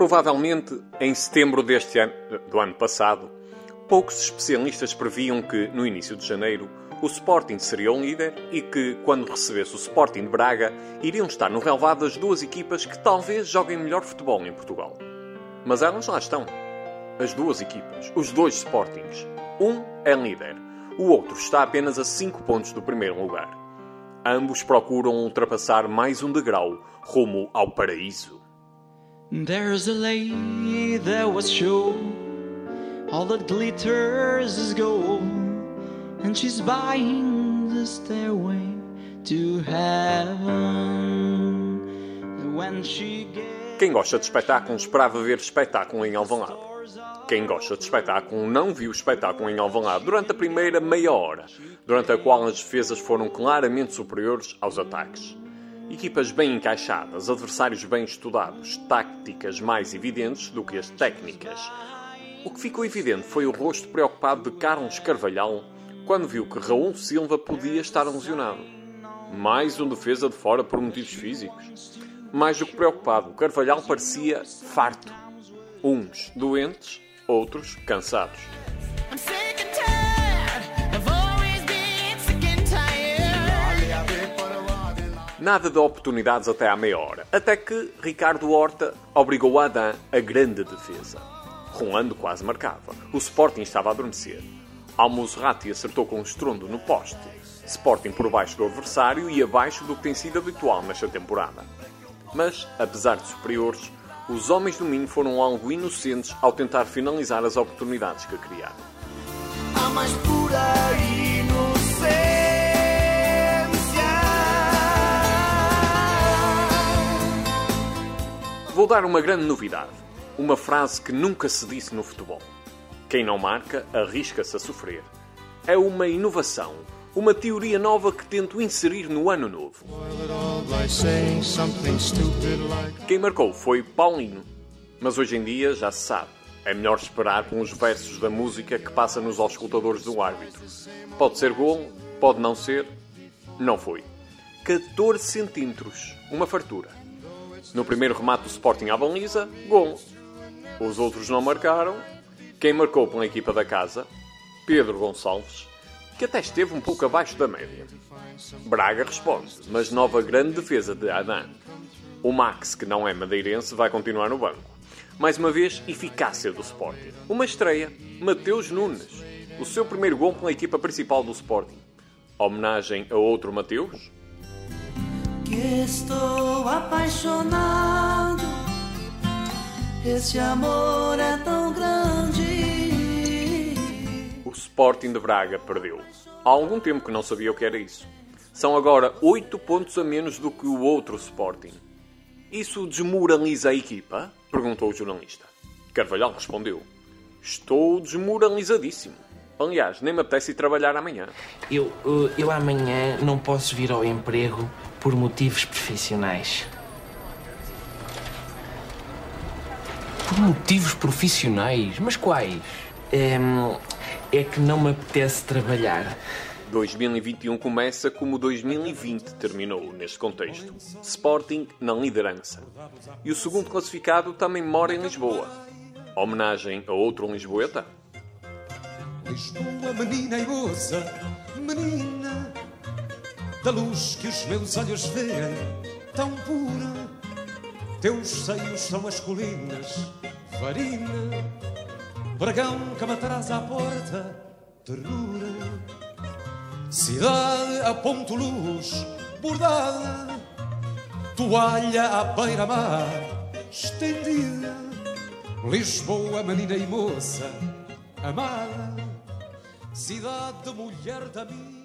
Provavelmente em setembro deste ano, do ano passado, poucos especialistas previam que, no início de janeiro, o Sporting seria o líder e que, quando recebesse o Sporting de Braga, iriam estar no relevado as duas equipas que talvez joguem melhor futebol em Portugal. Mas elas lá estão. As duas equipas, os dois Sportings. Um é líder, o outro está apenas a 5 pontos do primeiro lugar. Ambos procuram ultrapassar mais um degrau rumo ao paraíso. There's a lady that was show all that glitters is gold and she's buying the stairway to heaven when she gets Quem gosta de espetáculo esperava ver espetáculo em Alvalade. Quem gosta de espetáculo não viu espetáculo em Alvalade durante a primeira meia hora, durante a qual as defesas foram claramente superiores aos ataques. Equipas bem encaixadas, adversários bem estudados, táticas mais evidentes do que as técnicas. O que ficou evidente foi o rosto preocupado de Carlos Carvalhal quando viu que Raul Silva podia estar lesionado. Mais um defesa de fora por motivos físicos. Mais do que preocupado, Carvalhal parecia farto. Uns doentes, outros cansados. Nada de oportunidades até à meia hora, até que Ricardo Horta obrigou Adam a grande defesa. Rolando quase marcava. O Sporting estava a adormecer. Almozrati acertou com um estrondo no poste. Sporting por baixo do adversário e abaixo do que tem sido habitual nesta temporada. Mas, apesar de superiores, os homens do Minho foram algo inocentes ao tentar finalizar as oportunidades que criaram. A mais pura inocência. Dar uma grande novidade. Uma frase que nunca se disse no futebol. Quem não marca, arrisca-se a sofrer. É uma inovação, uma teoria nova que tento inserir no ano novo. Quem marcou foi Paulinho. Mas hoje em dia já se sabe. É melhor esperar com os versos da música que passa nos auscultadores do árbitro. Pode ser gol, pode não ser. Não foi. 14 centímetros. Uma fartura. No primeiro remate do Sporting à baliza, gol. Os outros não marcaram. Quem marcou pela equipa da casa? Pedro Gonçalves, que até esteve um pouco abaixo da média. Braga responde, mas nova grande defesa de Adam. O Max, que não é madeirense, vai continuar no banco. Mais uma vez, eficácia do Sporting. Uma estreia, Mateus Nunes. O seu primeiro gol pela equipa principal do Sporting. Homenagem a outro Mateus? Que estou apaixonado. Esse amor é tão grande. O Sporting de Braga perdeu. Há algum tempo que não sabia o que era isso. São agora 8 pontos a menos do que o outro Sporting. Isso desmoraliza a equipa? Perguntou o jornalista. Carvalhal respondeu: Estou desmoralizadíssimo. Aliás, nem me apetece ir trabalhar amanhã. Eu, eu, eu amanhã não posso vir ao emprego por motivos profissionais. Por motivos profissionais? Mas quais? É, é que não me apetece trabalhar. 2021 começa como 2020 terminou neste contexto. Sporting na liderança. E o segundo classificado também mora em Lisboa. Homenagem a outro Lisboeta? Lisboa, menina e moça, menina, da luz que os meus olhos veem, tão pura. Teus seios são as colinas, varina, dragão que matarás à porta, ternura. Cidade a ponto luz, bordada, toalha à beira-mar, estendida. Lisboa, menina e moça, amada, cidade de mulher da minha.